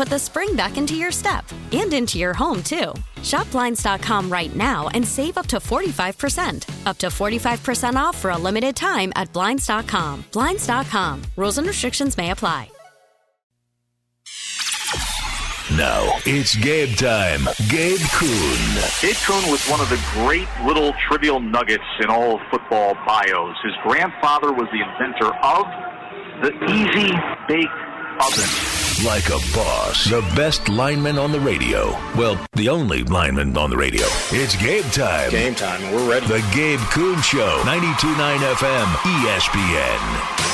put the spring back into your step and into your home, too. Shop Blinds.com right now and save up to 45%. Up to 45% off for a limited time at Blinds.com. Blinds.com. Rules and restrictions may apply. Now it's Gabe time. Gabe Kuhn. Gabe Kuhn was one of the great little trivial nuggets in all of football bios. His grandfather was the inventor of the Easy Bake Oven. Like a boss. The best lineman on the radio. Well, the only lineman on the radio. It's Gabe time. Game time. We're ready. The Gabe Kuhn Show. 92.9 FM. ESPN.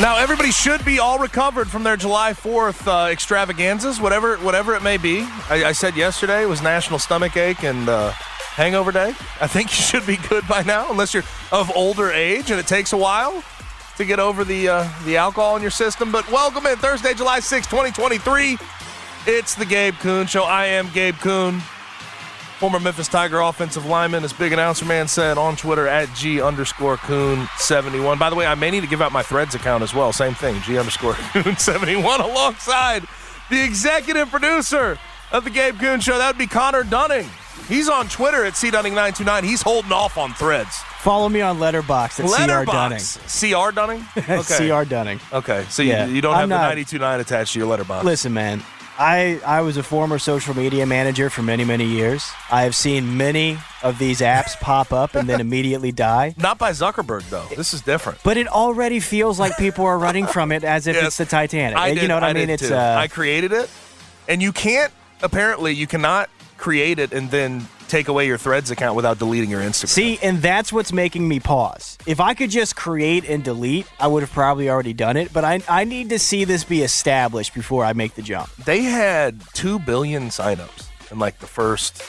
Now everybody should be all recovered from their July 4th uh, extravaganzas, whatever whatever it may be. I, I, said yesterday it was National Stomach Ache and uh, Hangover Day. I think you should be good by now, unless you're of older age and it takes a while to get over the uh, the alcohol in your system. But welcome in Thursday, July 6, 2023. It's the Gabe Kuhn Show. I am Gabe Kuhn former Memphis Tiger offensive lineman, as Big Announcer Man said on Twitter at G underscore Kuhn 71. By the way, I may need to give out my Threads account as well. Same thing, G underscore Kuhn 71, alongside the executive producer of the Gabe Kuhn Show. That would be Connor Dunning. He's on Twitter at CDunning929. He's holding off on Threads. Follow me on Letterboxd at Letterboxd. CR Dunning. CR Dunning? Okay. CR Dunning. Okay, so yeah. you, you don't I'm have not, the 929 attached to your letterboxd. Listen, man, I, I was a former social media manager for many, many years. I have seen many of these apps pop up and then immediately die. Not by Zuckerberg, though. This is different. But it already feels like people are running from it as if Yes. it's the Titanic. I you did- know what I, I mean? It's uh, I created it, and you can't. Apparently, you cannot create it and then take away your Threads account without deleting your Instagram. See, and that's what's making me pause. If I could just create and delete, I would have probably already done it. But I, I need to see this be established before I make the jump. they had two billion signups in like the first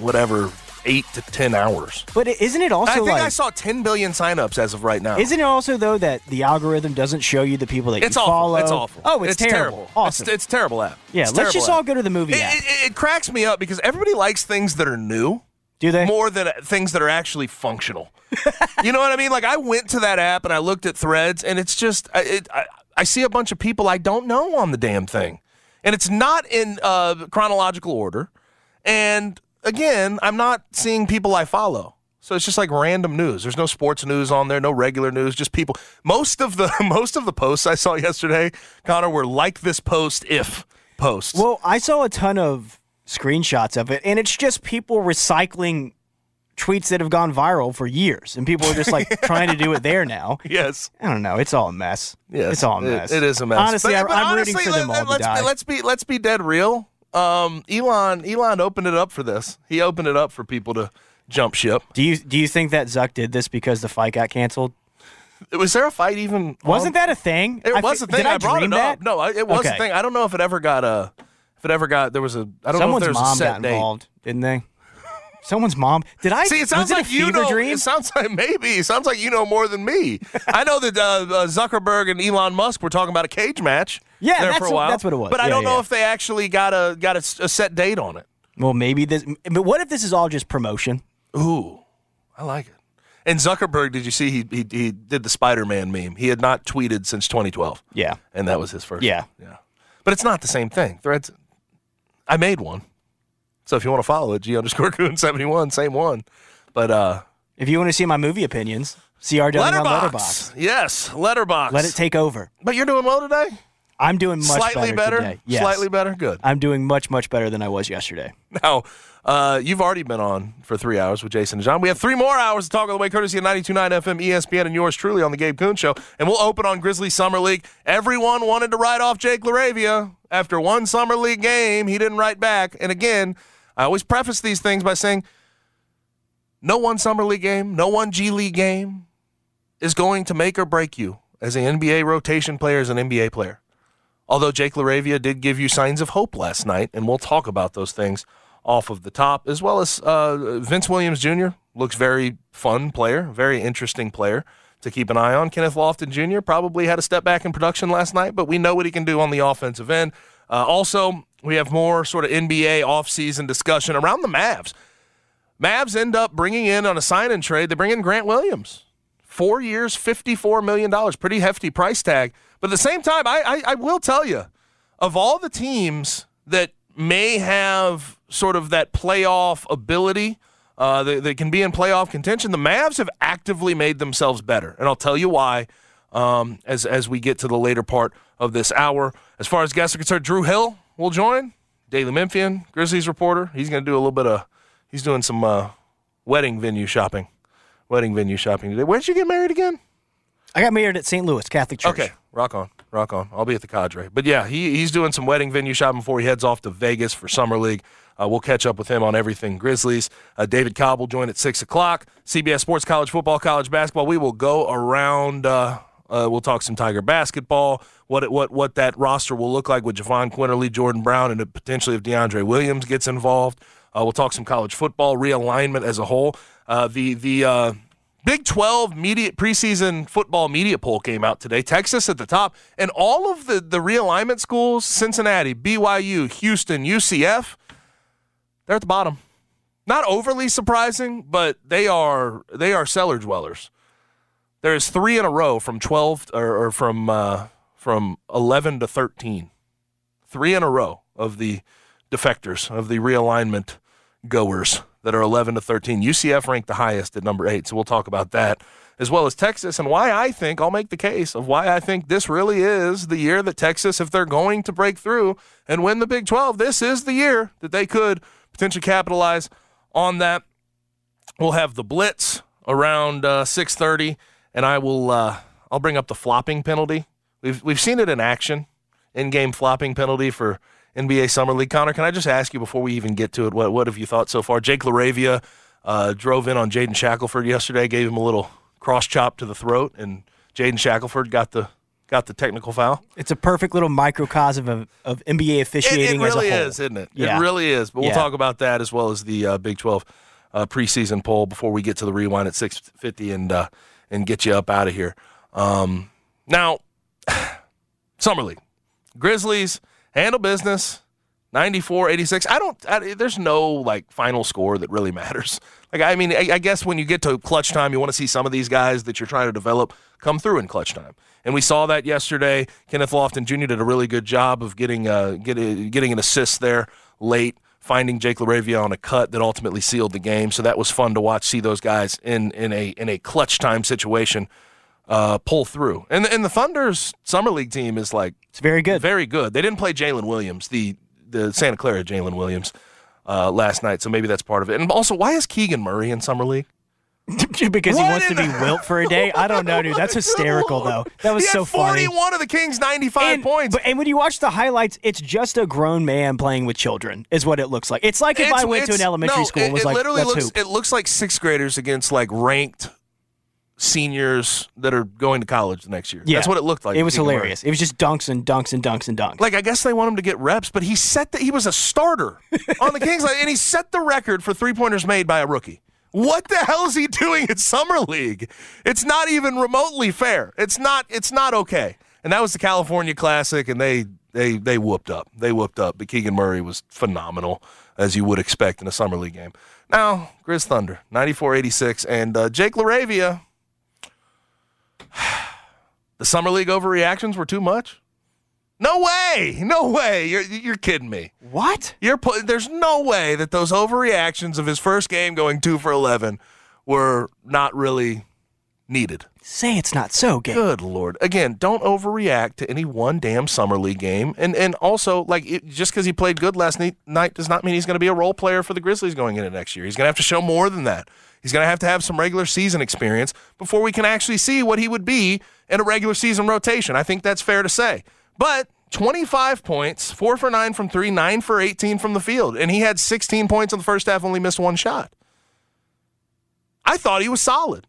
whatever eight to ten hours. But isn't it also I think like? I saw ten billion signups as of right now. Isn't it also though that the algorithm doesn't show you the people that It's you awful. follow? It's awful. Oh, it's, It's terrible. terrible. Awesome. It's, it's terrible app. yeah, It's let's just app. all go to the movie It, app. it, it cracks me up because everybody likes things that are new. Do they? More than things that are actually functional. you know what I mean? Like I went to that app and I looked at threads, and it's just I- it, I, I see a bunch of people I don't know on the damn thing, and it's not in uh, chronological order. And again, I'm not seeing people I follow. So it's just like random news. There's no sports news on there, no regular news, just people. Most of the most of the posts I saw yesterday, Connor, were like this post if posts. Well, I saw a ton of screenshots of it, and it's just people recycling tweets that have gone viral for years, and people are just like trying to do it there now. yes. I don't know. It's all a mess. Yes, it's all a it- mess. it is a mess. Honestly, But- I, but I'm honestly, rooting for them let, all to let's die. Be, let's be let's be dead real. Um, Elon Elon opened it up for this. He opened it up for people to jump ship. do you do you think that Zuck did this because the fight got canceled? Was there a fight even? Wasn't on- that a thing? It I was a thing. Did I, brought dream it that? up. No, I- it was Okay. a thing. I don't know if it ever got a. If it ever got there was a. I don't Someone's know if there was mom a set date. involved, didn't they? Someone's mom. Did I? See, it sounds was like it a you know. dream? It sounds like maybe. It sounds like you know more than me. I know that uh, uh, Zuckerberg and Elon Musk were talking about a cage match. Yeah, there that's for a what- while. that's what it was. But I don't know yeah. if they actually got a got a, a set date on it. Well, maybe this. But what if this is all just promotion? Ooh, I like it. And Zuckerberg, did you see he, he he did the Spider-Man meme? He had not tweeted since 2012. Yeah. And that was his first. Yeah. Yeah. But it's not the same thing. Threads I made one. So if you want to follow it, G underscore Kuhn 71, same one. But uh If you want to see my movie opinions, CR Dunning on Letterboxd. Letterboxd. Yes, letterbox. Let it take over. But you're doing well today? I'm doing much Slightly better, better? today. Yes. Slightly better? Good. I'm doing much much better than I was yesterday. Now, uh, you've already been on for three hours with Jason and John. We have three more hours to talk all the way, courtesy of 92.9 FM, ESPN, and yours truly on the Gabe Kuhn Show. And we'll open on Grizzly Summer League. Everyone wanted to write off Jake LaRavia. After one Summer League game, he didn't write back. And again, I always preface these things by saying no one Summer League game, no one G League game is going to make or break you as an NBA rotation player, as an NBA player. Although Jake LaRavia did give you signs of hope last night, and we'll talk about those things off of the top, as well as uh, Vince Williams Jr. looks very fun player, very interesting player to keep an eye on. Kenneth Lofton Jr. probably had a step back in production last night, but we know what he can do on the offensive end. Uh, also, we have more sort of NBA offseason discussion around the Mavs. Mavs end up bringing in on a sign and trade, they bring in Grant Williams. Four years, $54 million. Pretty hefty price tag. But at the same time, I, I, I will tell you, of all the teams that may have sort of that playoff ability, uh, they, they can be in playoff contention, the Mavs have actively made themselves better. And I'll tell you why um, as, as we get to the later part of this hour. As far as guests are concerned, Drew Hill will join. Daily Memphian, Grizzlies reporter. He's going to do a little bit of, he's doing some uh, wedding venue shopping. Wedding venue shopping today. Where did you get married again? I got married at St. Louis Catholic Church. Okay, rock on, rock on. I'll be at the Cadre. But yeah, he, he's doing some wedding venue shopping before he heads off to Vegas for Summer League. Uh, we'll catch up with him on everything Grizzlies. Uh, David Cobb will join at 6 o'clock. CBS Sports College Football, College Basketball. We will go around. Uh, uh, we'll talk some Tiger basketball, what what what that roster will look like with Jahvon Quinerly, Jordan Brown, and potentially if DeAndre Williams gets involved. Uh, we'll talk some college football realignment as a whole. Uh, the the uh, Big 12 media preseason football media poll came out today. Texas at the top, and all of the the realignment schools: Cincinnati, BYU, Houston, UCF. They're at the bottom. Not overly surprising, but they are they are cellar dwellers. There's three in a row from 12 or, or from uh, from 11 to 13. Three in a row of the defectors of the realignment goers that are 11 to 13. UCF ranked the highest at number eight, so we'll talk about that as well as Texas and why I think I'll make the case of why I think this really is the year that Texas, if they're going to break through and win the Big 12, this is the year that they could potentially capitalize on that. We'll have the blitz around uh, 6:30, and I will uh, I'll bring up the flopping penalty. We've we've seen it in action, in-game flopping penalty for NBA Summer League. Connor, can I just ask you before we even get to it, what what have you thought so far? Jake LaRavia uh, drove in on Jaden Shackelford yesterday, gave him a little cross chop to the throat, and Jaden Shackelford got the got the technical foul. It's a perfect little microcosm of, of NBA It, officiating it really as a whole. is, isn't it? Yeah. It really is. But we'll talk about that as well as the uh, Big 12 uh, preseason poll before we get to the rewind at 6:50 and uh, and get you up out of here. Um, now, Summer League, Grizzlies handle business. 94 86 i don't I, there's no like final score that really matters. Like i mean I, I guess when you get to clutch time you want to see some of these guys that you're trying to develop come through in clutch time. And we saw that yesterday. Kenneth lofton jr did a really good job of getting uh getting, getting an assist there late finding jake laravia on a cut that ultimately sealed the game so that was fun to watch see those guys in in a in a clutch time situation uh, pull through and and the thunder's summer league team is like It's very good. very good. They didn't play Jalen Williams, the the Santa Clara Jalen Williams, uh, last night, so maybe that's part of it. And also, why is Keegan Murray in summer league? because he wants to be the- Wilt for a day. I don't know, dude. That's hysterical, though. That was he so had funny. 41 of the Kings' 95 And, points. but, and when you watch the highlights, it's just a grown man playing with children, is what it looks like. It's like if It's- I went to an elementary no, school it, and was it like, literally looks hoop. it looks like sixth graders against like ranked seniors that are going to college the next year. Yeah. That's what it looked like. It was Murray. hilarious. It was just dunks and dunks and dunks and dunks. Like I guess they want him to get reps, but he set that he was a starter on the Kings, and he set the record for three pointers made by a rookie. What the hell is he doing at summer league? It's not even remotely fair. It's not. It's not okay. And that was the California Classic, and they they they whooped up. They whooped up. But Keegan Murray was phenomenal, as you would expect in a summer league game. Now, Grizz Thunder, 94-86. And uh, Jake LaRavia, the Summer League overreactions were too much? No way! No way! You're, you're kidding me. What? You're There's no way that those overreactions of his first game going 2 for 11 were not really needed. Say it's not so, Gabe. Good lord! Again, don't overreact to any one damn summer league game, and and also like it, just because he played good last night, night does not mean he's going to be a role player for the Grizzlies going into next year. He's going to have to show more than that. He's going to have to have some regular season experience before we can actually see what he would be in a regular season rotation. I think that's fair to say. But 25 points, four for nine from three, nine for 18 from the field, and he had 16 points in the first half, only missed one shot. I thought he was solid.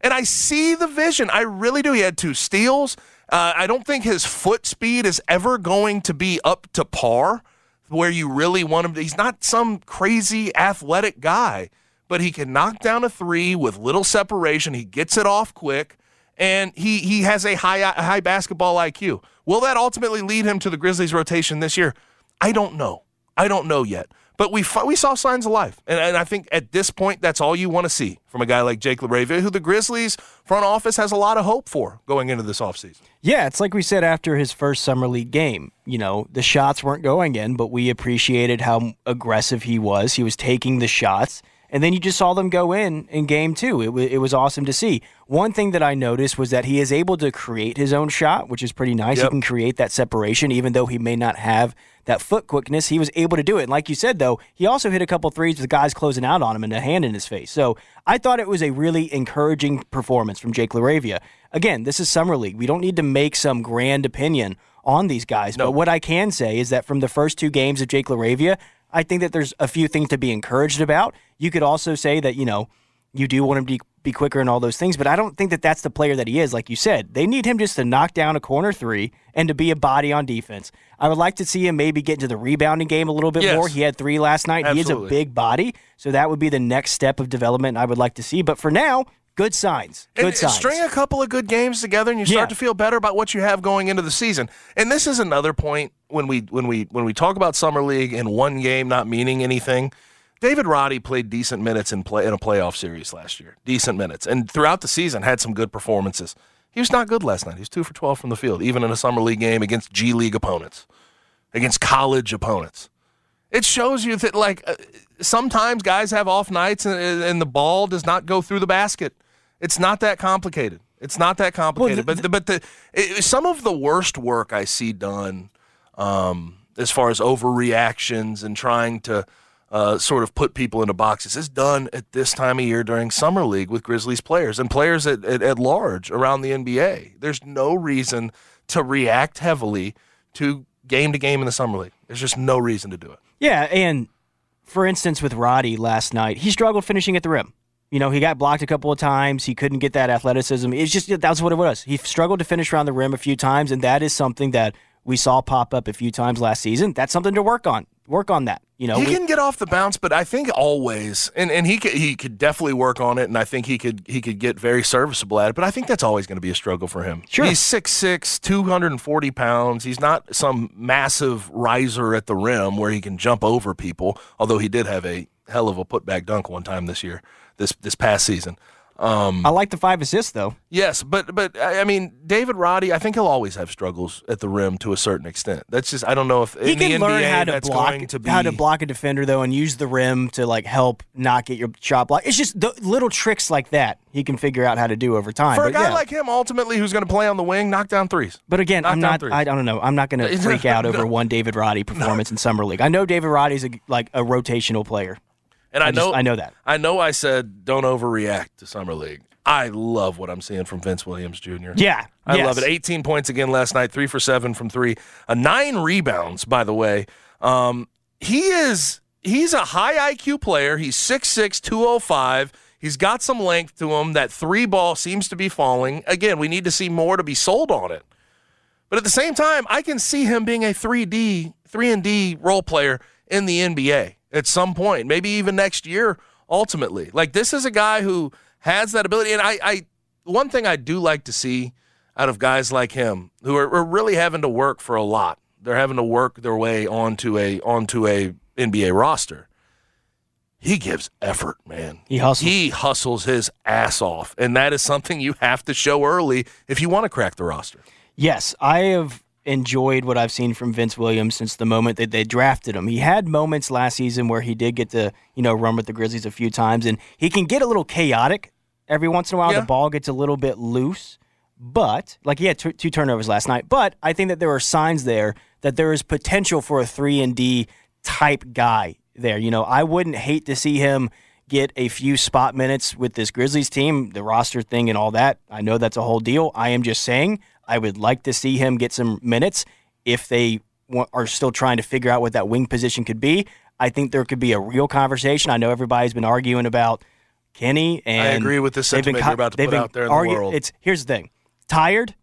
And I see the vision. I really do. He had two steals. Uh, I don't think his foot speed is ever going to be up to par where you really want him to. He's not some crazy athletic guy, but he can knock down a three with little separation. He gets it off quick, and he, he has a high, high basketball IQ. Will that ultimately lead him to the Grizzlies rotation this year? I don't know. I don't know yet. But we we saw signs of life, and, and I think at this point that's all you want to see from a guy like Jake LaRavia, who the Grizzlies front office has a lot of hope for going into this offseason. Yeah, it's like we said after his first summer league game. You know, the shots weren't going in, but we appreciated how aggressive he was. He was taking the shots, and then you just saw them go in in game two. It, w- it was awesome to see. One thing that I noticed was that he is able to create his own shot, which is pretty nice. Yep. He can create that separation, even though he may not have that foot quickness. He was able to do it. And like you said, though, he also hit a couple threes with guys closing out on him and a hand in his face. So I thought it was a really encouraging performance from Jake LaRavia. Again, this is Summer League. We don't need to make some grand opinion on these guys. But what I can say is that from the first two games of Jake LaRavia, I think that there's a few things to be encouraged about. You could also say that, you know, you do want him to be quicker and all those things, but I don't think that that's the player that he is. Like you said, they need him just to knock down a corner three and to be a body on defense. I would like to see him maybe get into the rebounding game a little bit Yes. more. He had three last night. He is a big body, so that would be the next step of development I would like to see. But for now, good signs. Good and signs. string a couple of good games together and you start Yeah. to feel better about what you have going into the season. And this is another point when we when we when we talk about summer league and one game not meaning anything. David Roddy played decent minutes in play in a playoff series last year. Decent minutes. And throughout the season had some good performances. He was not good last night. He was 2 for 12 from the field even in a summer league game against G League opponents, against college opponents. It shows you that like uh, sometimes guys have off nights and, and the ball does not go through the basket. It's not that complicated. It's not that complicated. but the, but the it, some of the worst work I see done um, as far as overreactions and trying to uh, sort of put people into boxes is done at this time of year during summer league with Grizzlies players and players at, at, at large around the NBA. There's no reason to react heavily to game to game in the summer league. There's just no reason to do it. Yeah, and for instance, with Roddy last night, he struggled finishing at the rim. You know, he got blocked a couple of times. He couldn't get that athleticism. It's just that's what it was. He struggled to finish around the rim a few times, and that is something that we saw pop up a few times last season. That's something to work on. Work on that. You know, he we- can get off the bounce, but I think always, and, and he could, he could definitely work on it, and I think he could he could get very serviceable at it. But I think that's always going to be a struggle for him. Sure. he's 6'6", 240 pounds. He's not some massive riser at the rim where he can jump over people. Although he did have a hell of a putback dunk one time this year, this this past season. Um, I like the five assists though. Yes, but but I I mean, David Roddy, I think he'll always have struggles at the rim to a certain extent. That's just I don't know if He in can the learn NBA how to block to be how to block a defender though, and use the rim to like help not get your shot blocked. It's just the little tricks like that he can figure out how to do over time. For a guy yeah. like him, ultimately, who's going to play on the wing, knock down threes. But again, Knock I'm not. threes. I, I don't know. I'm not going to freak out over one David Roddy performance in summer league. I know David Roddy's a, like a rotational player. And I, I just- know I know that. I know I said don't overreact to summer league. I love what I'm seeing from Vince Williams Jr. Yeah, I yes. love it. 18 points again last night, three for seven from three, uh, nine rebounds. By the way, um, he is he's a high IQ player. He's 6'6", 205. He's got some length to him. That three ball seems to be falling. Again, we need to see more to be sold on it. But at the same time, I can see him being a 3D, 3 and D role player in the NBA at some point, maybe even next year ultimately. Like this is a guy who has that ability and I, I one thing I do like to see out of guys like him who are, are really having to work for a lot. They're having to work their way onto a onto a NBA roster. he gives effort, man. He hustles. He hustles his ass off, and that is something you have to show early if you want to crack the roster. Yes, I have enjoyed what I've seen from Vince Williams since the moment that they drafted him. He had moments last season where he did get to, you know, run with the Grizzlies a few times and he can get a little chaotic every once in a while. Yeah. The ball gets a little bit loose, but like he had t- two turnovers last night, but I think that there are signs there that there is potential for a 3 and D type guy there. You know, I wouldn't hate to see him get a few spot minutes with this Grizzlies team, the roster thing and all that. I know that's a whole deal. I am just saying I would like to see him get some minutes if they wa- are still trying to figure out what that wing position could be. I think there could be a real conversation. I know everybody's been arguing about Kenny and I agree with the sentiment co- you're about to put been out there in the world. It's here's the thing. Tired.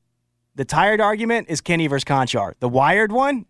The tired argument is Kenny versus Konchar. The wired one,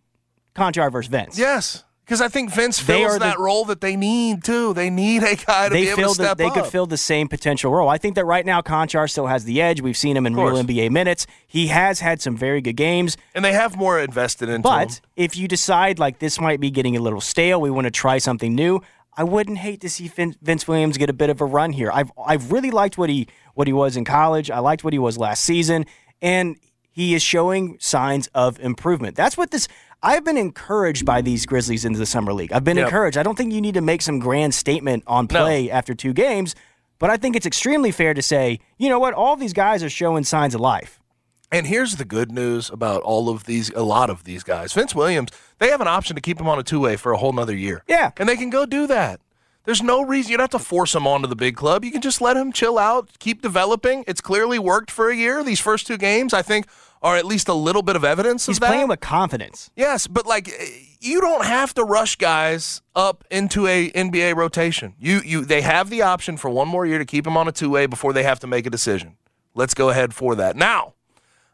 Konchar versus Vince. Yes, because I think Vince fills the- that role that they need too. They need a guy to be able fill to the, step they up. could fill the same potential role. I think that right now Konchar still has the edge. We've seen him in real. NBA minutes. He has had some very good games. and they have more invested into But him. if you decide like this might be getting a little stale, we want to try something new. I wouldn't hate to see Vin- Vince Williams get a bit of a run here. I've I've really liked what he what he was in college. I liked what he was last season, and he is showing signs of improvement. That's what this. I've been encouraged by these Grizzlies into the summer league. I've been Yep. encouraged. I don't think you need to make some grand statement on No. play after two games, but I think it's extremely fair to say, you know what, all these guys are showing signs of life. And here's the good news about all of these, a lot of these guys. Vince Williams, they have an option to keep him on a two way for a whole nother year. Yeah. And they can go do that. There's no reason you don't have to force him onto the big club. You can just let him chill out, keep developing. It's clearly worked for a year. These first two games, I think, are at least a little bit of evidence He's of that. playing with confidence. Yes, but like you don't have to rush guys up into a NBA rotation. You you they have the option for one more year to keep him on a two way before they have to make a decision. Let's go ahead for that. Now,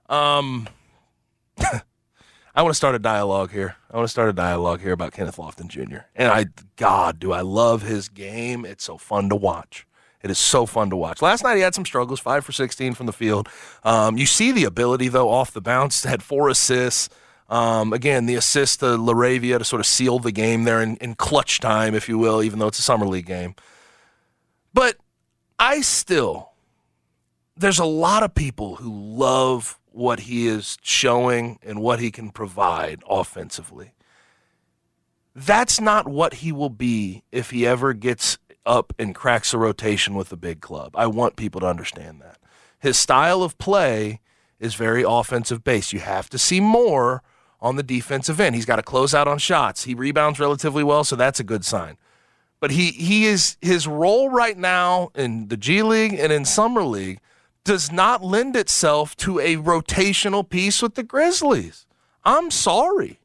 um I want to start a dialogue here. I want to start a dialogue here about Kenneth Lofton Jr. And I God, do I love his game. It's so fun to watch. It is so fun to watch. Last night he had some struggles, five for 16 from the field. Um, you see the ability, though, off the bounce, had four assists. Um, again, the assist to Laravia to sort of seal the game there in, in clutch time, if you will, even though it's a summer league game. But I still, there's a lot of people who love what he is showing and what he can provide offensively. That's not what he will be if he ever gets up and cracks a rotation with a big club. I want people to understand that. His style of play is very offensive based. You have to see more on the defensive end. He's got to close out on shots. He rebounds relatively well, so that's a good sign. But he he is his role right now in the G League and in Summer League does not lend itself to a rotational piece with the Grizzlies. I'm sorry.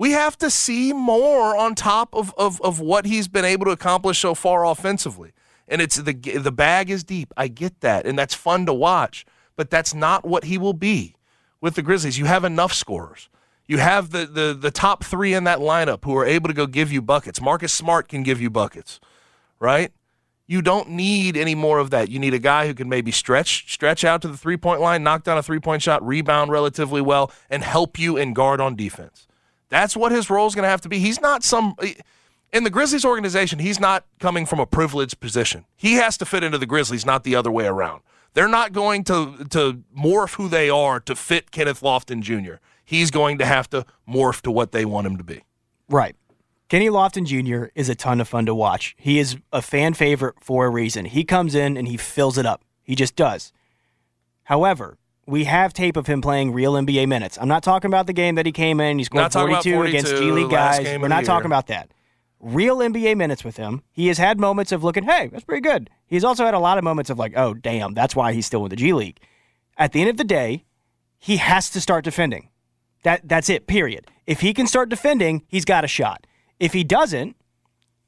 We have to see more on top of, of, of what he's been able to accomplish so far offensively. And it's the the bag is deep. I get that, and that's fun to watch. But that's not what he will be with the Grizzlies. You have enough scorers. You have the, the the top three in that lineup who are able to go give you buckets. Marcus Smart can give you buckets, right? You don't need any more of that. You need a guy who can maybe stretch stretch out to the three point line, knock down a three point shot, rebound relatively well, and help you in guard on defense. That's what his role is going to have to be. He's not some in the Grizzlies organization. He's not coming from a privileged position. He has to fit into the Grizzlies, not the other way around. They're not going to to morph who they are to fit Kenneth Lofton Jr. He's going to have to morph to what they want him to be. Right. Kenny Lofton Jr. is a ton of fun to watch. He is a fan favorite for a reason. He comes in and he fills it up. He just does. However, we have tape of him playing real NBA minutes. I'm not talking about the game that he came in. He scored Not talking about 42, against G League guys. We're not talking about that. Real NBA minutes with him. He has had moments of looking, hey, that's pretty good. He's also had a lot of moments of like, oh, damn, that's why he's still in the G League. At the end of the day, he has to start defending. That that's it. Period. If he can start defending, he's got a shot. If he doesn't,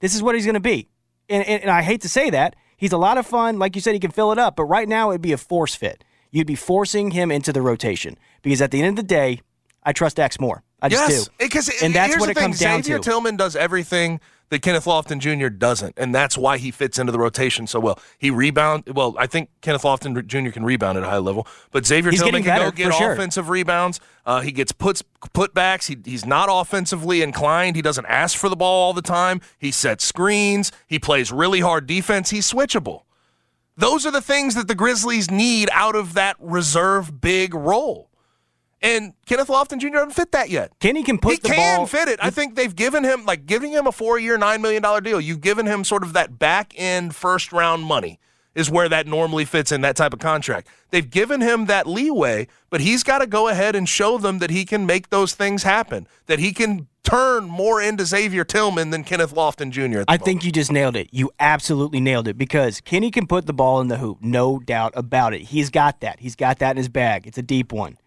this is what he's going to be. And, and, and I hate to say that. He's a lot of fun. Like you said, he can fill it up. But right now, it'd be a force fit. You'd be forcing him into the rotation because at the end of the day, I trust X more. I just yes, do. because and that's what it thing, comes down to. Xavier. Tillman does everything that Kenneth Lofton Jr. doesn't, and that's why he fits into the rotation so well. He rebound well. I think Kenneth Lofton Jr. can rebound at a high level, but Xavier He's Tillman can better, go get sure. offensive rebounds. Uh, he gets puts putbacks. He, he's not offensively inclined. He doesn't ask for the ball all the time. He sets screens. He plays really hard defense. He's switchable. Those are the things that the Grizzlies need out of that reserve big role. And Kenneth Lofton Jr. doesn't fit that yet. Kenny can put he the can ball. fit it. I think they've given him like giving him a four-year, nine million dollar deal. You've given him sort of that back end first round money is where that normally fits in that type of contract. They've given him that leeway, but he's got to go ahead and show them that he can make those things happen. That he can turn more into Xavier Tillman than Kenneth Lofton Jr. I think you just nailed it. You absolutely nailed it because Kenny can put the ball in the hoop, no doubt about it. He's got that. He's got that in his bag. It's a deep one.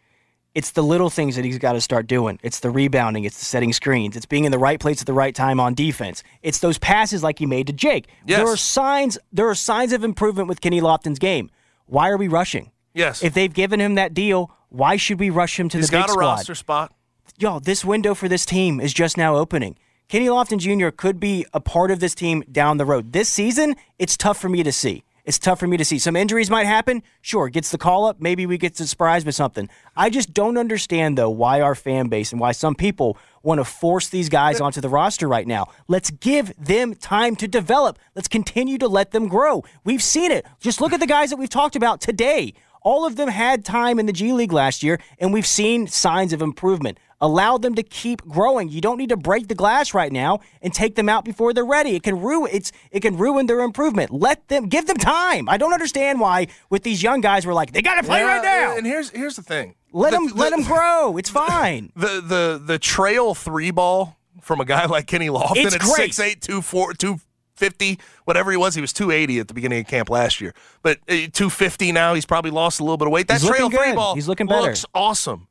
It's the little things that he's got to start doing. It's the rebounding, it's the setting screens, it's being in the right place at the right time on defense. It's those passes like he made to Jake. Yes. There are signs there are signs of improvement with Kenny Lofton's game. Why are we rushing? yes, If they've given him that deal, why should we rush him to he's the big squad? He's got a roster spot. y'all, this window for this team is just now opening. Kenny Lofton Jr. could be a part of this team down the road. This season, it's tough for me to see. It's tough for me to see. Some injuries might happen. Sure, gets the call up. Maybe we get surprised with something. I just don't understand, though, why our fan base and why some people want to force these guys onto the roster right now. Let's give them time to develop. Let's continue to let them grow. We've seen it. Just look at the guys that we've talked about today. All of them had time in the G League last year, and we've seen signs of improvement. Allow them to keep growing. You don't need to break the glass right now and take them out before they're ready. It can ruin it's it can ruin their improvement. Let them give them time. I don't understand why with these young guys we're like they got to play right now. And here's here's the thing. Let The- them let them grow. It's fine. the the the trail three ball from a guy like Kenny Lofton It's at great. 6'8", 2'4", 250, whatever he was. He was 280 at the beginning of camp last year. But uh, 250 now, he's probably lost a little bit of weight. That He's trail three ball He's looking better. looks awesome.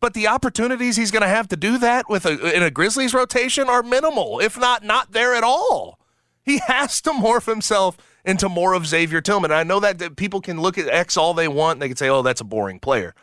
But the opportunities he's going to have to do that with a, in a Grizzlies rotation are minimal, if not not there at all. He has to morph himself into more of Xavier Tillman. And I know that, that people can look at X all they want. And they can say, "Oh, that's a boring player,"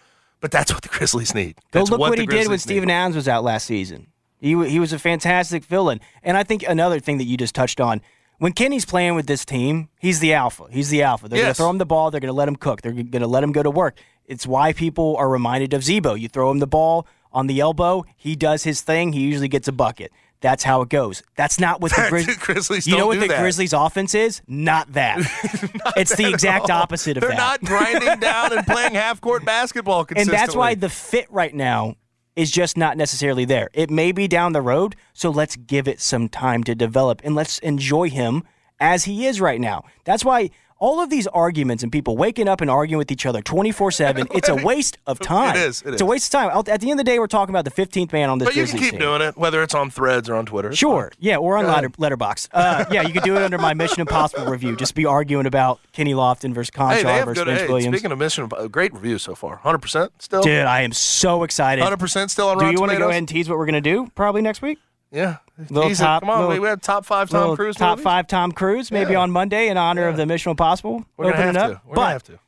but that's what the Grizzlies need. Go That's look what, the he did when Grizzlies Steven. Adams was out last season. He he was a fantastic fill-in. And I think another thing that you just touched on, when Kenny's playing with this team, he's the alpha. He's the alpha. They're going to throw him the ball. They're going to let him cook. They're going to let him go to work. It's why people are reminded of Z-Bo. You throw him the ball on the elbow, he does his thing. He usually gets a bucket. That's how it goes. That's not what the The Grizz- Grizzlies You know what the that. Grizzlies' offense is? Not that. it's the exact opposite of that. They're not grinding down and playing half court basketball And that's why the fit right now is just not necessarily there. It may be down the road, so let's give it some time to develop and let's enjoy him as he is right now. That's why all of these arguments and people waking up and arguing with each other 24 7, it's a waste of time. It is, it it's a waste of time. At the end of the day, we're talking about the 15th man on this But you can keep team. doing it, whether it's on Threads or on Twitter. It's Sure. fine. Yeah, or on letter. Letterboxd. Uh, yeah, you could do it under my Mission Impossible review. Just be arguing about Kenny Lofton versus Hey, they Konchar have versus good. Vince Hey, Williams. speaking of mission, uh, great review so far. Hundred percent still. Dude, I am so excited. Hundred percent still on Do Rotten you want to go Tomatoes? ahead and tease what we're going to do probably next week? Yeah. Little it. top- Come on, little- we- had top five Tom Cruise top movies. five Tom Cruise, maybe Yeah. on Monday in honor of the Mission Impossible. We're gonna have up. to. We're but gonna have to.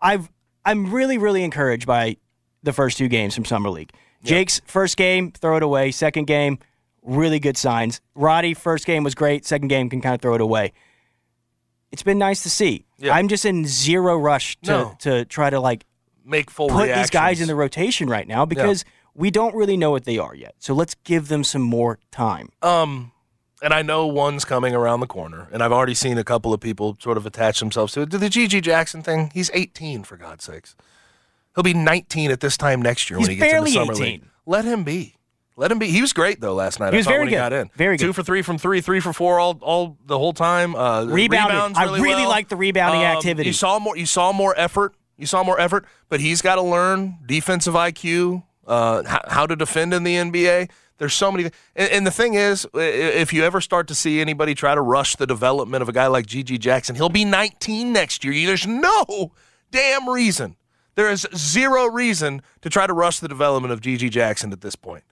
I've I'm really really encouraged by the first two games from Summer League. Jake's first game, throw it away. Second game, really good signs. Roddy, first game was great. Second game can kind of throw it away. It's been nice to see. Yeah. I'm just in zero rush to No. to try to like Make full put these guys in the rotation right now because we don't really know what they are yet. So let's give them some more time. Um, and I know one's coming around the corner, and I've already seen a couple of people sort of attach themselves to it. The GG Jackson thing, he's 18 for God's sakes. He'll be 19 at this time next year He's when he gets into summer 18. league. Let him be. Let him be. He was great though last night. He was very when he good. got in. Very Two for three from three, three for four all all the whole time. Uh, Rebounded. rebounds I really really well. like the rebounding Um, activity. You saw more. You saw more effort. You saw more effort, but he's got to learn defensive IQ, uh, how, how to defend in the NBA. There's so many, and, and the thing is, if you ever start to see anybody try to rush the development of a guy like GG Jackson, he'll be 19 next year. There's no damn reason. There is zero reason to try to rush the development of GG Jackson at this point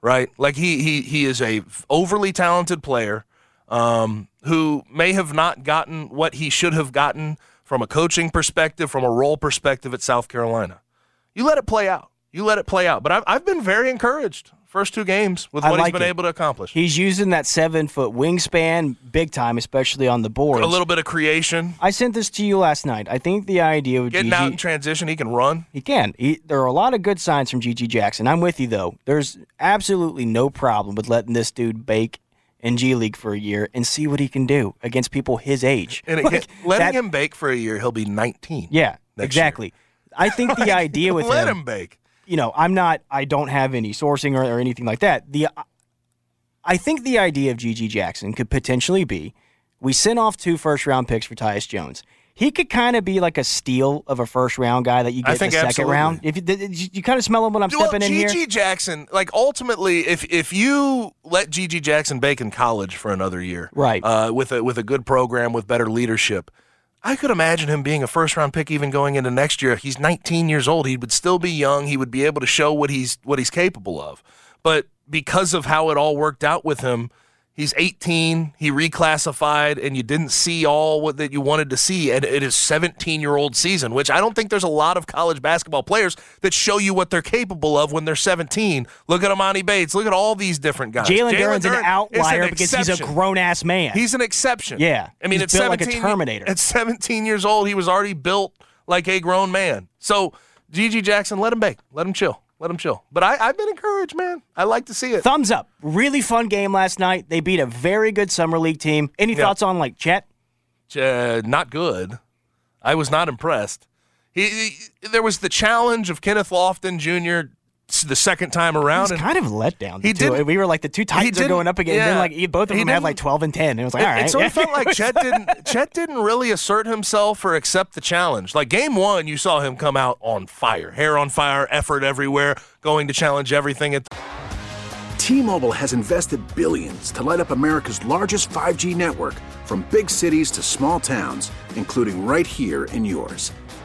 right? Like he he he is a overly talented player um, who may have not gotten what he should have gotten from a coaching perspective, from a role perspective at South Carolina. You let it play out. You let it play out. But I've, I've been very encouraged first two games with I what like he's been it. able to accomplish. He's using that seven foot wingspan big time, especially on the board. a little bit of creation, I sent this to you last night. I think the idea with getting GG, out in transition. He can run. he can. He, there are a lot of good signs from GG Jackson. I'm with you though. There's absolutely no problem with letting this dude bake in G League for a year and see what he can do against people his age. And Like, letting that- him bake for a year, he'll be 19. Yeah, exactly. I think the idea with Let him, him bake. You know, I'm not, I don't have any sourcing or, or anything like that. The, I think the idea of GG Jackson could potentially be, we sent off two first round picks for Tyus Jones. He could kind of be like a steal of a first round guy that you get in the second absolutely. round. If you, you, kind of smell him when I'm Well, stepping in here, GG. Jackson, like ultimately, if if you let GG Jackson bake in college for another year, Right. uh, with a with a good program with better leadership, I could imagine him being a first round pick even going into next year. He's 19 years old. He would still be young. He would be able to show what he's what he's capable of. But because of how it all worked out with him, he's 18. He reclassified, and you didn't see all what that you wanted to see at, at his 17 year old season. Which I don't think there's a lot of college basketball players that show you what they're capable of when they're 17. Look at Emoni Bates. Look at all these different guys. Jalen Duren's an outlier an because he's a grown ass man. He's an exception. Yeah. I mean, He's at built like a 17, Terminator. At 17 years old, he was already built like a grown man. So, GG Jackson, let him bake. Let him chill. Let them chill. But I, I've been encouraged, man. I like to see it. Thumbs up. Really fun game last night. They beat a very good summer league team. Any Yeah. thoughts on like Chet? Uh, not good. I was not impressed. He, he- there was the challenge of Kenneth Lofton Jr. s- the second time around. It's and kind of a letdown. He didn't- We were like the two Titans are going up again. And then like e- both of them had like 12 and 10. And it was like, It, all right. it sort of felt like Chet didn't Chet didn't really assert himself or accept the challenge. Like game one, you saw him come out on fire, hair on fire, effort everywhere, going to challenge everything. At T-Mobile has invested billions to light up America's largest 5G network from big cities to small towns, including right here in yours.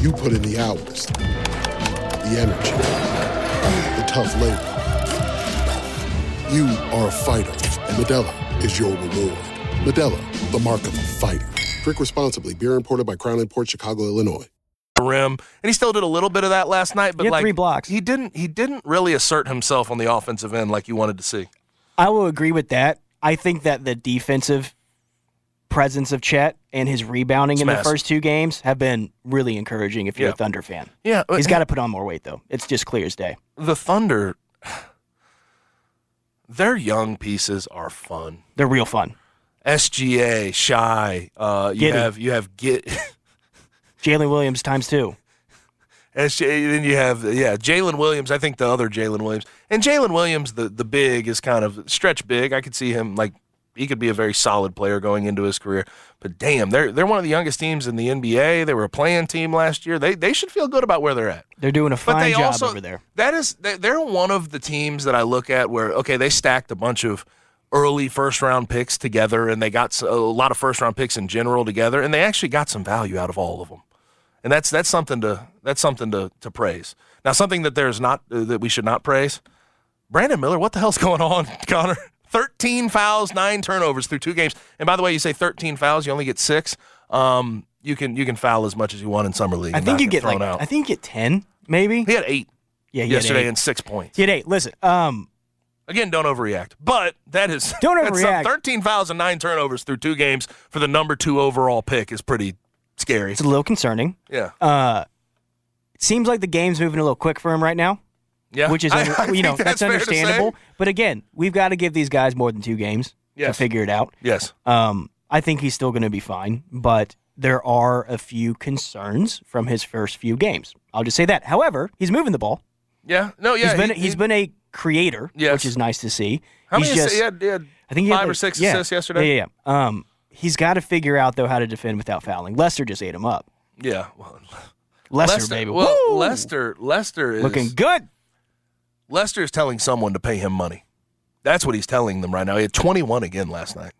You put in the hours, the energy, the tough labor. You are a fighter, and Modelo is your reward. Modelo, the mark of a fighter. Drink responsibly. Beer imported by Crown Port Chicago, Illinois. rim, and he still did a little bit of that last night. But He had like three blocks. he didn't he didn't really assert himself on the offensive end like you wanted to see. I will agree with that. I think that the defensive presence of Chet and his rebounding in the first two games have been really encouraging if you're Yeah. a Thunder fan. Yeah, uh, He's got to put on more weight, though. It's just clear as day. The Thunder, their young pieces are fun. They're real fun. SGA, Shai. Uh, you Giddey. have you have get. Jalen Williams times two. SJ, then you have yeah Jalen Williams. I think the other Jalen Williams and Jalen Williams, the the big is kind of stretch big. I could see him like he could be a very solid player going into his career. But damn, they're they're one of the youngest teams in the NBA. They were a playing team last year. They they should feel good about where they're at. They're doing a fine job also over there. that is they- they're one of the teams that I look at where okay they stacked a bunch of early first round picks together and they got a lot of first round picks in general together and they actually got some value out of all of them. and that's that's something to that's something to to praise. Now, something that there's not uh, that we should not praise. Brandon Miller, what the hell's going on, Connor? 13 fouls, nine turnovers through two games. And by the way, you say 13 fouls, you only get six. Um, you can you can foul as much as you want in summer league. I think you get like out. I think you get ten, maybe. he had eight Yeah, had yesterday eight. and six points. He had eight. Listen, um, Again, don't overreact. But that is Don't overreact. 13 fouls and nine turnovers through two games for the number two overall pick is pretty scary. it's a little concerning. Yeah, Uh, it seems like the game's moving a little quick for him right now, yeah. which is I- I you know think that's, understandable. But again, we've got to give these guys more than two games to figure it out. Yes. Um, I think he's still going to be fine, but there are a few concerns from his first few games. I'll just say that. However, he's moving the ball. Yeah. No. Yeah. he's been he- he's he- been a creator, Yes. which is nice to see. How he's many? just, he had, he had I think he had five or six yeah. assists yesterday. Yeah, yeah, yeah. Um, he's got to figure out though how to defend without fouling. Lester just ate him up. Yeah. Well, Lester, baby, Well, Woo! Lester. Lester is looking good. Lester is telling someone to pay him money. That's what he's telling them right now. He had 21 again last night.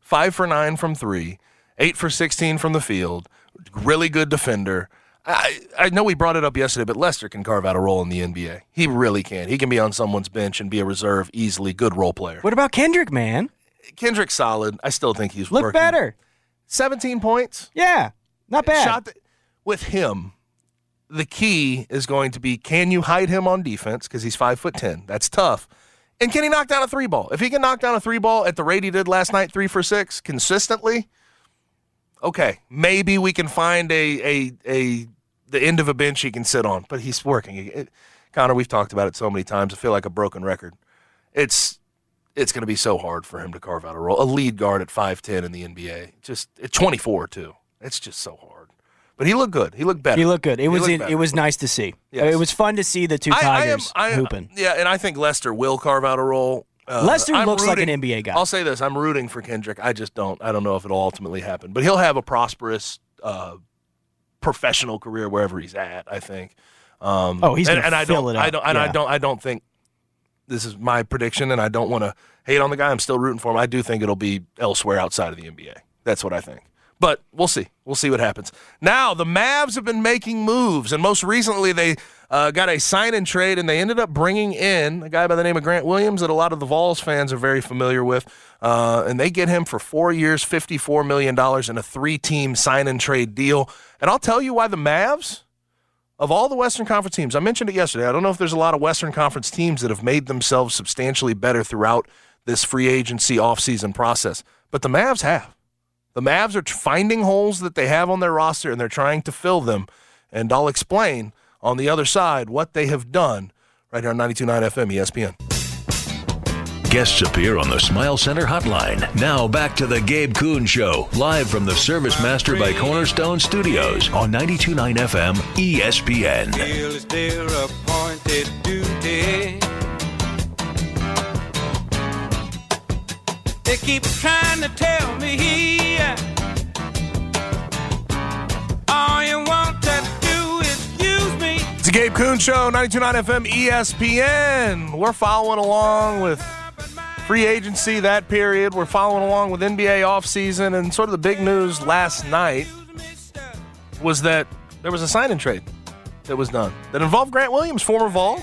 Five for nine from three, eight for 16 from the field. Really good defender. I, I know we brought it up yesterday, but Lester can carve out a role in the NBA. He really can. He can be on someone's bench and be a reserve easily. Good role player. What about Kendric, man? Kendric's solid. I still think he's Look working. better. 17 points. Yeah, not bad. Shot th- with him. The key is going to be can you hide him on defense because he's five foot ten. That's tough. And can he knock down a three ball? If he can knock down a three ball at the rate he did last night, three for six consistently, okay, maybe we can find a a a the end of a bench he can sit on. But he's working. It, Connor, we've talked about it so many times. I feel like a broken record. It's it's going to be so hard for him to carve out a role. A lead guard at five ten in the NBA, just at twenty four too. It's just so hard. But he looked good. He looked better. He looked good. It was looked in, better. it was nice to see. Yes. It was fun to see the two I- I am- Tigers I am- hooping. Yeah, and I think Lester will carve out a role. Uh, Lester I'm looks like an NBA guy. I'll say this: I'm rooting for Kendric. I just don't. I don't know if it'll ultimately happen, but he'll have a prosperous uh, professional career wherever he's at. I think. Um, Oh, he's and, and I don't. it I don't. And I don't. I don't think this is my prediction, and I don't want to hate on the guy. I'm still rooting for him. I do think it'll be elsewhere outside of the NBA. That's what I think. But we'll see. We'll see what happens. Now, the Mavs have been making moves, and most recently they uh, got a sign and trade, and they ended up bringing in a guy by the name of Grant Williams that a lot of the Vols fans are very familiar with. Uh, and they get him for four years, $54 million in a three team sign and trade deal. And I'll tell you why the Mavs of all the Western Conference teams, I mentioned it yesterday. I don't know if there's a lot of Western Conference teams that have made themselves substantially better throughout this free agency offseason process, but the Mavs have. The Mavs are finding holes that they have on their roster and they're trying to fill them. And I'll explain on the other side what they have done right here on 92.9 FM ESPN. Guests appear on the Smile Center hotline. Now back to the Gabe Kuhn Show, live from the Service Master by Cornerstone Studios on 92.9 FM ESPN. They keep trying to tell me all you want to do is use me. It's the Gabe Kuhn Show, 92.9 FM ESPN. We're following along with free agency that period. We're following along with NBA offseason. And sort of the big news last night was that there was a sign and trade that was done that involved Grant Williams, former Vol.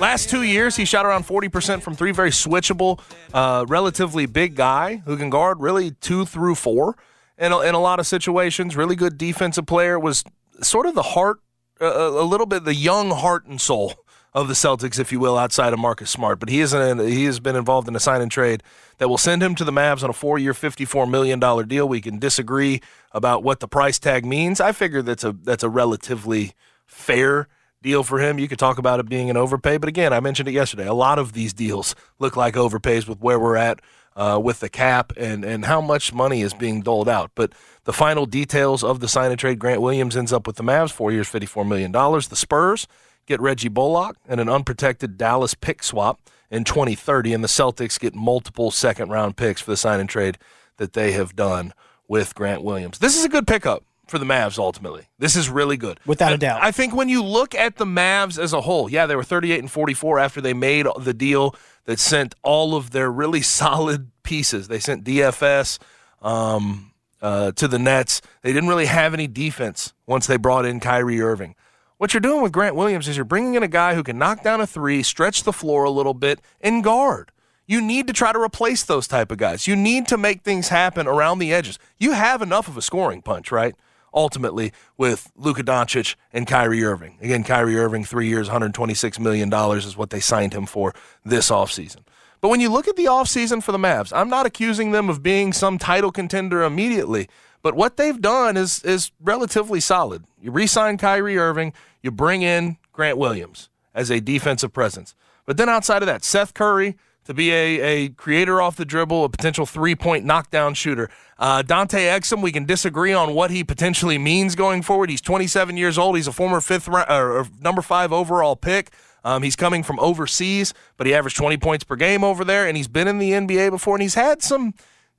Last two years, he shot around 40% from three, very switchable, uh, relatively big guy who can guard really two through four in a, in a lot of situations. Really good defensive player. Was sort of the heart, uh, a little bit the young heart and soul of the Celtics, if you will, outside of Marcus Smart. But he isn't. He has been involved in a sign and trade that will send him to the Mavs on a four-year, fifty-four million dollar deal. We can disagree about what the price tag means. I figure that's a that's a relatively fair deal for him. You could talk about it being an overpay, but again, I mentioned it yesterday. A lot of these deals look like overpays with where we're at uh, with the cap and and how much money is being doled out. But the final details of the sign and trade, Grant Williams ends up with the Mavs, four years, fifty-four million dollars. The Spurs get Reggie Bullock and an unprotected Dallas pick swap in 2030, and the Celtics get multiple second-round picks for the sign and trade that they have done with Grant Williams. This is a good pickup for the Mavs ultimately. This is really good. Without a doubt. I think when you look at the Mavs as a whole, yeah, they were 38 and 44 after they made the deal that sent all of their really solid pieces. They sent DFS, um, uh, to the Nets. They didn't really have any defense once they brought in Kyrie Irving. What you're doing with Grant Williams is you're bringing in a guy who can knock down a three, stretch the floor a little bit, and guard. You need to try to replace those type of guys. You need to make things happen around the edges. You have enough of a scoring punch, right? Ultimately, with Luka Doncic and Kyrie Irving. Again, Kyrie Irving, three years, $126 million is what they signed him for this offseason. But when you look at the offseason for the Mavs, I'm not accusing them of being some title contender immediately. But what they've done is is relatively solid. You re-sign Kyrie Irving, you bring in Grant Williams as a defensive presence. But then outside of that, Seth Curry to be a, a creator off the dribble, a potential three point knockdown shooter. Uh, Dante Exum, we can disagree on what he potentially means going forward. He's 27 years old. He's a former fifth or number five overall pick. Um, he's coming from overseas, but he averaged 20 points per game over there, and he's been in the NBA before, and he's had some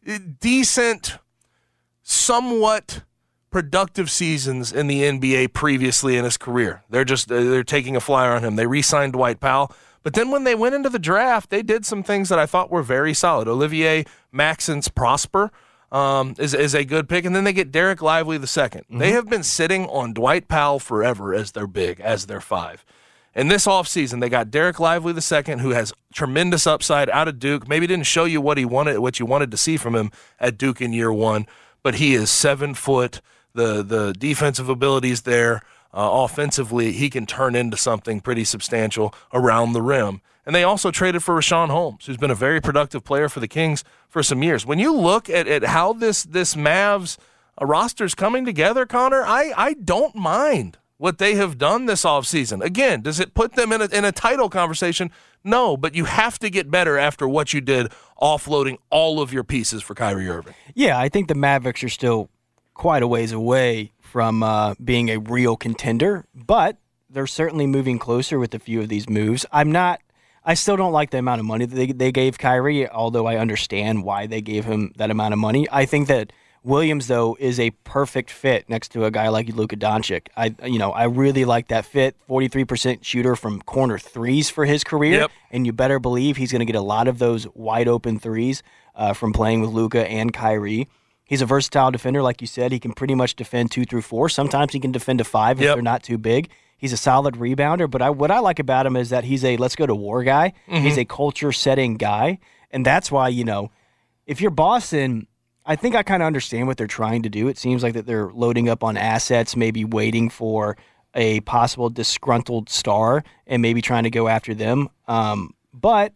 uh, decent, somewhat productive seasons in the NBA previously in his career. They're just uh, they're taking a flyer on him. They re-signed Dwight Powell, but then when they went into the draft, they did some things that I thought were very solid. Olivier Maxence Prosper um, is, is a good pick, and then they get Dereck Lively the 2nd mm-hmm. They have been sitting on Dwight Powell forever as their big, as their five. In this offseason, they got Dereck Lively the second, who has tremendous upside out of Duke. Maybe didn't show you what he wanted, what you wanted to see from him at Duke in year one, but he is seven foot. The the defensive abilities there, uh, offensively, he can turn into something pretty substantial around the rim. And they also traded for Richaun Holmes, who's been a very productive player for the Kings for some years. When you look at, at how this this Mavs uh, roster is coming together, Connor, I, I don't mind what they have done this offseason. Again, does it put them in a, in a title conversation? No, but you have to get better after what you did offloading all of your pieces for Kyrie Irving. Yeah, I think the Mavericks are still quite a ways away from uh, being a real contender, but they're certainly moving closer with a few of these moves. I'm not. I still don't like the amount of money that they, they gave Kyrie, although I understand why they gave him that amount of money. I think that Williams, though, is a perfect fit next to a guy like Luka Doncic. I, you know, I really like that fit. Forty-three percent shooter from corner threes for his career, yep. and you better believe he's going to get a lot of those wide open threes uh, from playing with Luka and Kyrie. He's a versatile defender, like you said. He can pretty much defend two through four. Sometimes he can defend a five if yep. they're not too big. He's a solid rebounder, but I, what I like about him is that he's a let's go to war guy. Mm-hmm. He's a culture setting guy, and that's why you know if you're Boston I think I kind of understand what they're trying to do. It seems like that they're loading up on assets, maybe waiting for a possible disgruntled star and maybe trying to go after them. Um, but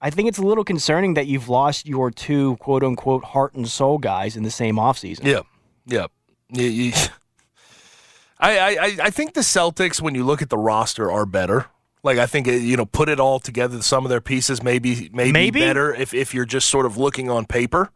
I think it's a little concerning that you've lost your two quote unquote heart and soul guys in the same offseason. Yeah. Yeah. yeah, I, I, I think the Celtics, when you look at the roster, are better. Like I think you know, put it all together. Some of their pieces maybe maybe, maybe? better if if you're just sort of looking on paper.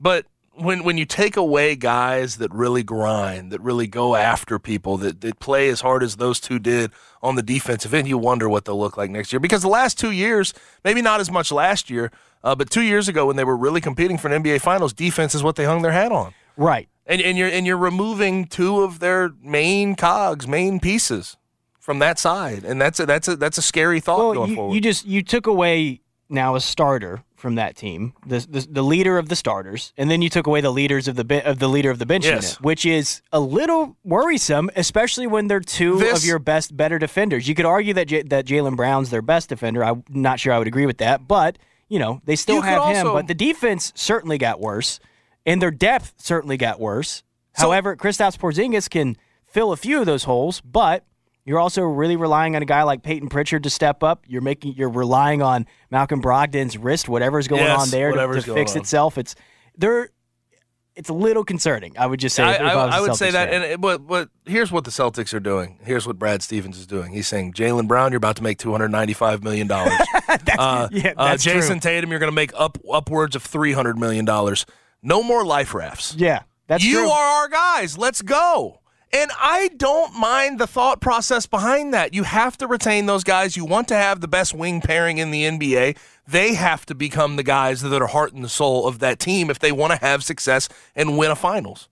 But when when you take away guys that really grind, that really go after people, that, that play as hard as those two did on the defensive end, you wonder what they'll look like next year. Because the last two years, maybe not as much last year, uh, but two years ago when they were really competing for an NBA Finals, defense is what they hung their hat on. Right. And and you're and you're removing two of their main cogs, main pieces from that side, and that's a that's a that's a scary thought well, going you, forward. You just you took away now a starter from that team, the, the, the leader of the starters, and then you took away the leaders of the of the leader of the bench yes. unit, which is a little worrisome, especially when they're two this, of your best, better defenders. You could argue that J- that Jaylen Brown's their best defender. I'm not sure I would agree with that, but you know they still have him. Also, but the defense certainly got worse, and their depth certainly got worse. So, However, Kristaps Porzingis can fill a few of those holes, but you're also really relying on a guy like Payton Pritchard to step up. You're making you're relying on Malcolm Brogdon's wrist, whatever's going yes, on there, to, to fix on. itself. It's there. It's a little concerning. I would just say. I, I, I, would Celtics say that. fan. And but but here's what the Celtics are doing. Here's what Brad Stevens is doing. He's saying Jaylen Brown, you're about to make 295 million dollars. uh, yeah, uh, Jayson true. Tatum, you're going to make up upwards of 300 million dollars. No more life rafts. Yeah, that's you true. are our guys. Let's go. And I don't mind the thought process behind that. You have to retain those guys. You want to have the best wing pairing in the NBA. They have to become the guys that are heart and soul of that team if they want to have success and win a finals.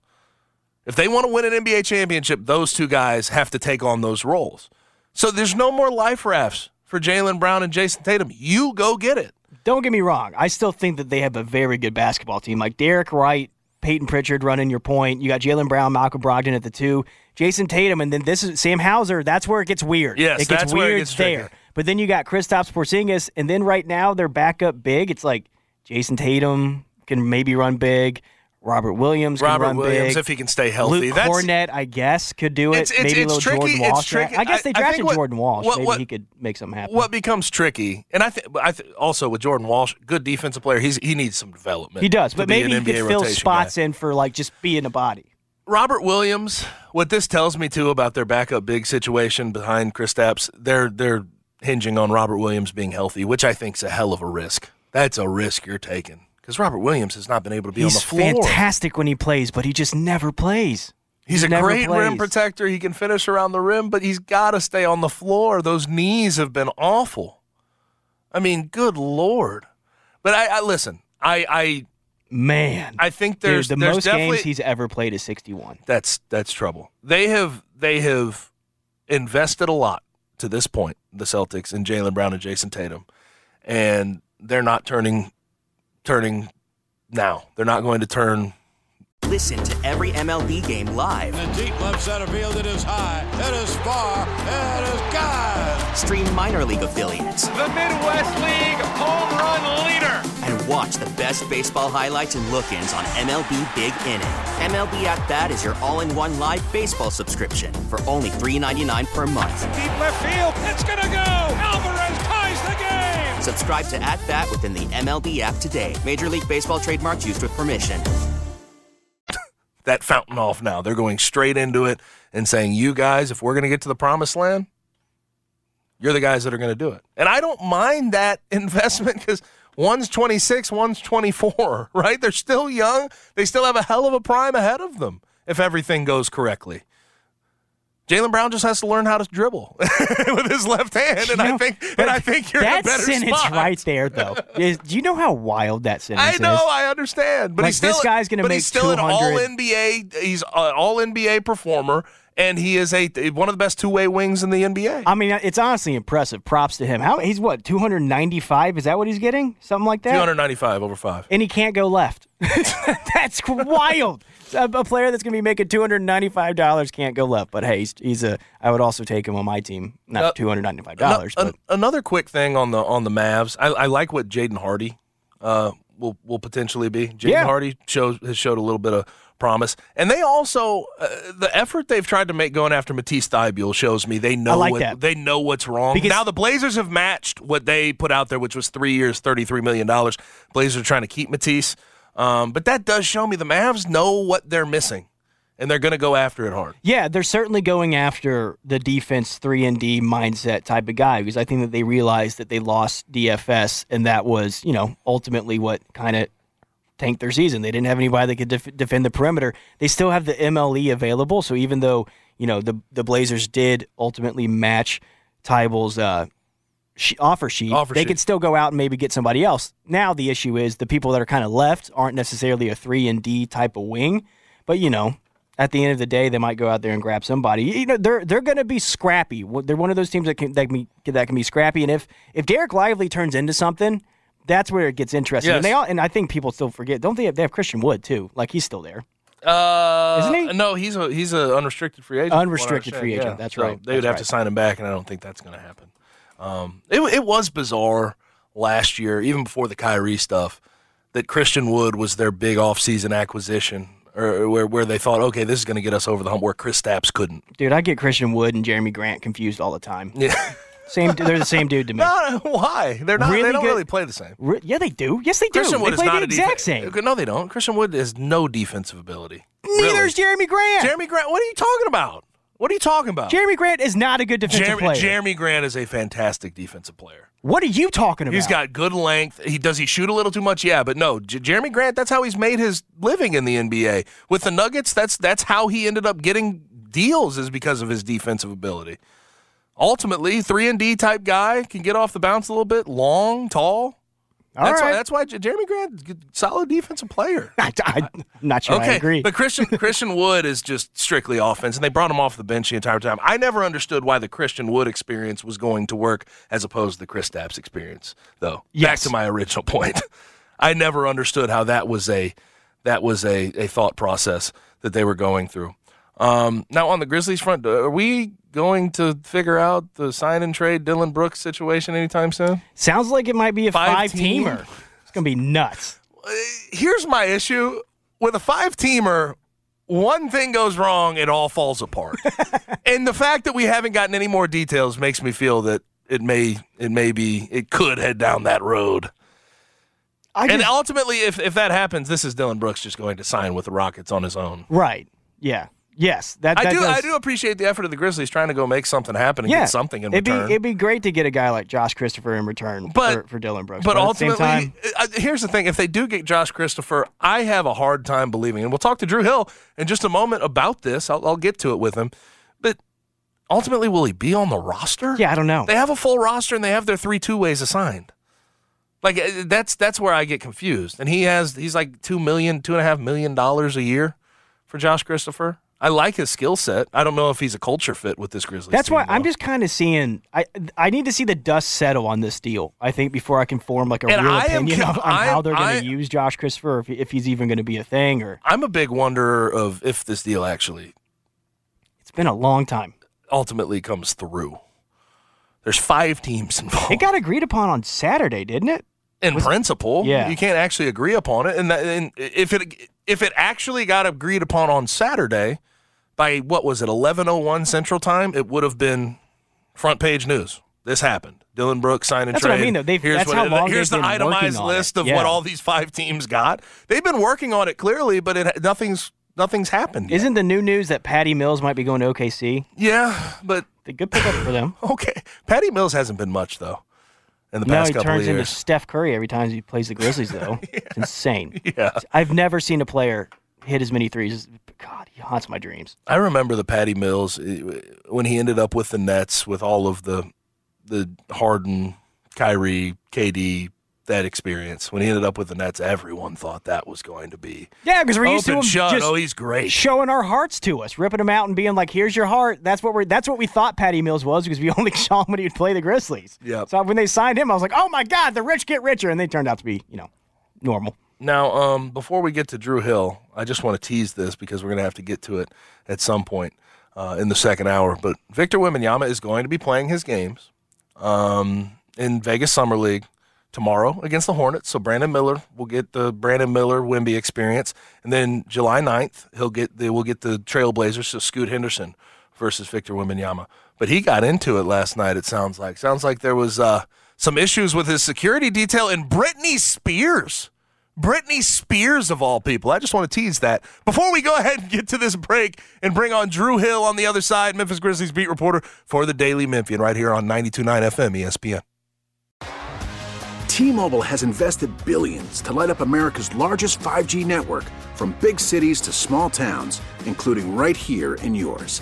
If they want to win an NBA championship, those two guys have to take on those roles. So there's no more life rafts for Jaylen Brown and Jayson Tatum. You go get it. Don't get me wrong. I still think that they have a very good basketball team. Like Derek Wright Payton Pritchard running your point. You got Jaylen Brown, Malcolm Brogdon at the two, Jayson Tatum, and then this is Sam Hauser. That's where it gets weird. Yes, it gets that's weird where it gets there. tricky. But then you got Kristaps Porzingis, and then right now their backup big. It's like Jayson Tatum can maybe run big. Robert Williams can Robert run Williams, big. if he can stay healthy. Luke That's- Kornet, I guess, could do it. It's- it's- maybe it's a little tricky. Jordan It's Walsh. tricky. I guess they I- I think drafted what- Jordan Walsh. what- maybe what- he could make something happen. What becomes tricky, and I think I th- also with Jordan Walsh, good defensive player. He's he needs some development. he does, but maybe he could fill spots guy. in for like just being a body. Robert Williams. What this tells me too about their backup big situation behind Kristaps, they're they're hinging on Robert Williams being healthy, which I think is a hell of a risk. That's a risk you're taking because Robert Williams has not been able to be He's on the floor. He's fantastic when he plays, but he just never plays. He's He a great rim protector. He can finish around the rim, but he's got to stay on the floor. Those knees have been awful. I mean, good lord. But I, I listen. I, I Man, I think Dude, there's the there's most games he's ever played is 61. that's that's trouble. They have they have invested a lot to this point, the Celtics and Jaylen Brown and Jayson Tatum, and they're not turning turning now. They're not going to turn. Listen to every MLB game live. In the deep left center field, it is high, it is far, it is God. Stream minor league affiliates The Midwest League home run leader. and watch the best baseball highlights and look-ins on MLB Big Inning. MLB At Bat is your all-in-one live baseball subscription for only $3.99 per month. Deep left field, it's gonna go. Alvarez ties the game. Subscribe to At Bat within the MLB app today. Major League Baseball trademarks used with permission. that fountain off now. They're going straight into it and saying, "You guys, if we're going to get to the promised land, you're the guys that are going to do it." And I don't mind that investment because one's 26, one's 24, right? They're still young. They still have a hell of a prime ahead of them if everything goes correctly. Jaylen Brown just has to learn how to dribble with his left hand, and I know, think and I think you're in a that better sentence spot. right there, though. Is, do you know how wild that sentence is? I is? know, I understand, but Like, he's still, this guy's gonna but make he's still an All NBA. He's an All NBA performer, and he is a one of the best two way wings in the NBA. I mean, it's honestly impressive. Props to him. How he's what 295? Is that what he's getting? Something like that. Two hundred ninety five over five. and he can't go left. that's wild. A, a player that's going to be making two hundred ninety-five dollars can't go left. But hey, he's, he's a. I would also take him on my team. Not Uh, two hundred ninety-five dollars, Ano- an- another quick thing on the on the Mavs. I, I like what Jaden Hardy uh, will will potentially be. Jaden Yeah. Hardy shows has showed a little bit of promise, and they also uh, the effort they've tried to make going after Matisse Thybulle shows me they know like what, that. they know what's wrong. Because- now the Blazers have matched what they put out there, which was three years, thirty three million dollars. Blazers are trying to keep Matisse, um, but that does show me the Mavs know what they're missing, and they're going to go after it hard. yeah, they're certainly going after the defense three and D mindset type of guy because I think that they realized that they lost DFS, and that was you know ultimately what kind of tanked their season. They didn't have anybody that could def- defend the perimeter. They still have the MLE available, so even though you know the the Blazers did ultimately match Thybulle's uh, sh- offer sheet, Offer they sheet. could still go out and maybe get somebody else. Now the issue is the people that are kind of left aren't necessarily a three and D type of wing, but you know. At the end of the day, they might go out there and grab somebody. You know, they're they're going to be scrappy. They're one of those teams that can that can be, that can be scrappy. And if if Dereck Lively turns into something, that's where it gets interesting. Yes. And they all, and I think people still forget. Don't they have, they have Christian Wood too? Like he's still there. Uh, Isn't he? No, he's a he's an unrestricted free agent. from what I Unrestricted free agent, that's So right, They would that's have to sign him back, and I don't think that's going to happen. Um, it it was bizarre last year, even before the Kyrie stuff, that Christian Wood was their big offseason acquisition, or where where they thought, okay, this is going to get us over the hump, where Kristaps couldn't. Dude, I get Christian Wood and Jerami Grant confused all the time. Yeah, Same, they're the same dude to me. no, why? They're not. Really they don't good- really play the same. Re- yeah, they do. Yes, they do. Christian Wood they is play not the exact same. No, they don't. Christian Wood has no defensive ability. Neither Really. is Jerami Grant. Jerami Grant. What are you talking about? What are you talking about? Jerami Grant is not a good defensive Jerami, player. Jerami Grant is a fantastic defensive player. what are you talking about? He's got good length. He does he shoot a little too much? Yeah, but no, J- Jerami Grant. That's how he's made his living in the NBA with the Nuggets. That's that's how he ended up getting deals is because of his defensive ability. Ultimately, three and D type guy can get off the bounce a little bit, long, tall. All that's why. That's why Jerami Grant, solid defensive player. I, am not sure I Okay, agree. but Christian Christian Wood is just strictly offense, and they brought him off the bench the entire time. I never understood why the Christian Wood experience was going to work as opposed to the Kristaps experience, though. Yes. Back to my original point, I never understood how that was a that was a, a thought process that they were going through. Um, now on the Grizzlies front, are we going to figure out the sign and trade Dillon Brooks situation anytime soon? Sounds like it might be a five, Five team? teamer. It's gonna be nuts. Uh, here's my issue with a five teamer. One thing goes wrong, it all falls apart. and the fact that we haven't gotten any more details makes me feel that it may it may be it could head down that road. I and just- ultimately, if if that happens, this is Dillon Brooks just going to sign with the Rockets on his own. Right. Yeah. Yes. That, I do does- I do appreciate the effort of the Grizzlies trying to go make something happen and yeah. get something in it'd return. Be, it'd be great to get a guy like Josh Christopher in return But- for, for Dillon Brooks. But at the same ultimately, time, uh, here's the thing: if they do get Josh Christopher, I have a hard time believing. And we'll talk to Drew Hill in just a moment about this. I'll, I'll get to it with him. But ultimately, will he be on the roster? yeah, I don't know. They have a full roster and they have their three two ways assigned. Like uh, that's that's where I get confused. And he has he's like two million, two and a half million dollars a year for Josh Christopher. I like his skill set. I don't know if he's a culture fit with this Grizzlies. That's team, why I'm just kind of seeing. I I need to see the dust settle on this deal. I think before I can form like a And real I opinion con- on, on I- how they're going to use Josh Christopher, if, if he's even going to be a thing. Or I'm a big wonderer of if this deal actually it's been a long time. ultimately comes through. There's five teams involved. It got agreed upon on Saturday, didn't it? in principle, Yeah. you can't actually agree upon it. And, that, and if it if it actually got agreed upon on Saturday by what was it, eleven oh one Central Time, it would have been front page news. This happened. Dylan Brooks signed and That's what I mean, though. They've- here's that's how it- long here's the itemized list of Yeah. what all these five teams got. They've been working on it clearly, but it nothing's nothing's happened. Yet. Isn't the new news that Patty Mills might be going to OKC? Yeah, but The good pickup for them. okay. Patty Mills hasn't been much though in the No, he turns into. Steph Curry every time he plays the Grizzlies, though. It's insane. Yeah. I've never seen a player hit as many threes. as God, he haunts my dreams. I remember the Patty Mills eh, when he ended up with the Nets with all of the the Harden, Kyrie, KD that experience. When he ended up with the Nets, everyone thought that was going to be Yeah, because we're used to him shut. just Oh, he's great. showing our hearts to us, ripping them out and being like, "Here's your heart." That's what we're. That's what we thought Patty Mills was because we only saw him when he would play the Grizzlies. Yep. So when they signed him, I was like, "Oh my God, the rich get richer," and they turned out to be, you know, normal. Now, um, before we get to Drew Hill, I just want to tease this because we're going to have to get to it at some point uh, in the second hour. But Victor Wembanyama is going to be playing his games um, in Vegas Summer League tomorrow against the Hornets. So Brandon Miller will get the Brandon Miller Wemby experience, and then July 9th he'll get the we'll get the Trailblazers. So Scoot Henderson versus Victor Wembanyama. But he got into it last night. It sounds like sounds like there was uh, some issues with his security detail and Britney Spears. Britney Spears, of all people. I just want to tease that. Before we go ahead and get to this break and bring on Drew Hill on the other side, Memphis Grizzlies beat reporter for the Daily Memphian, right here on 92.9 FM ESPN. T-Mobile has invested billions to light up America's largest 5G network from big cities to small towns, including right here in yours.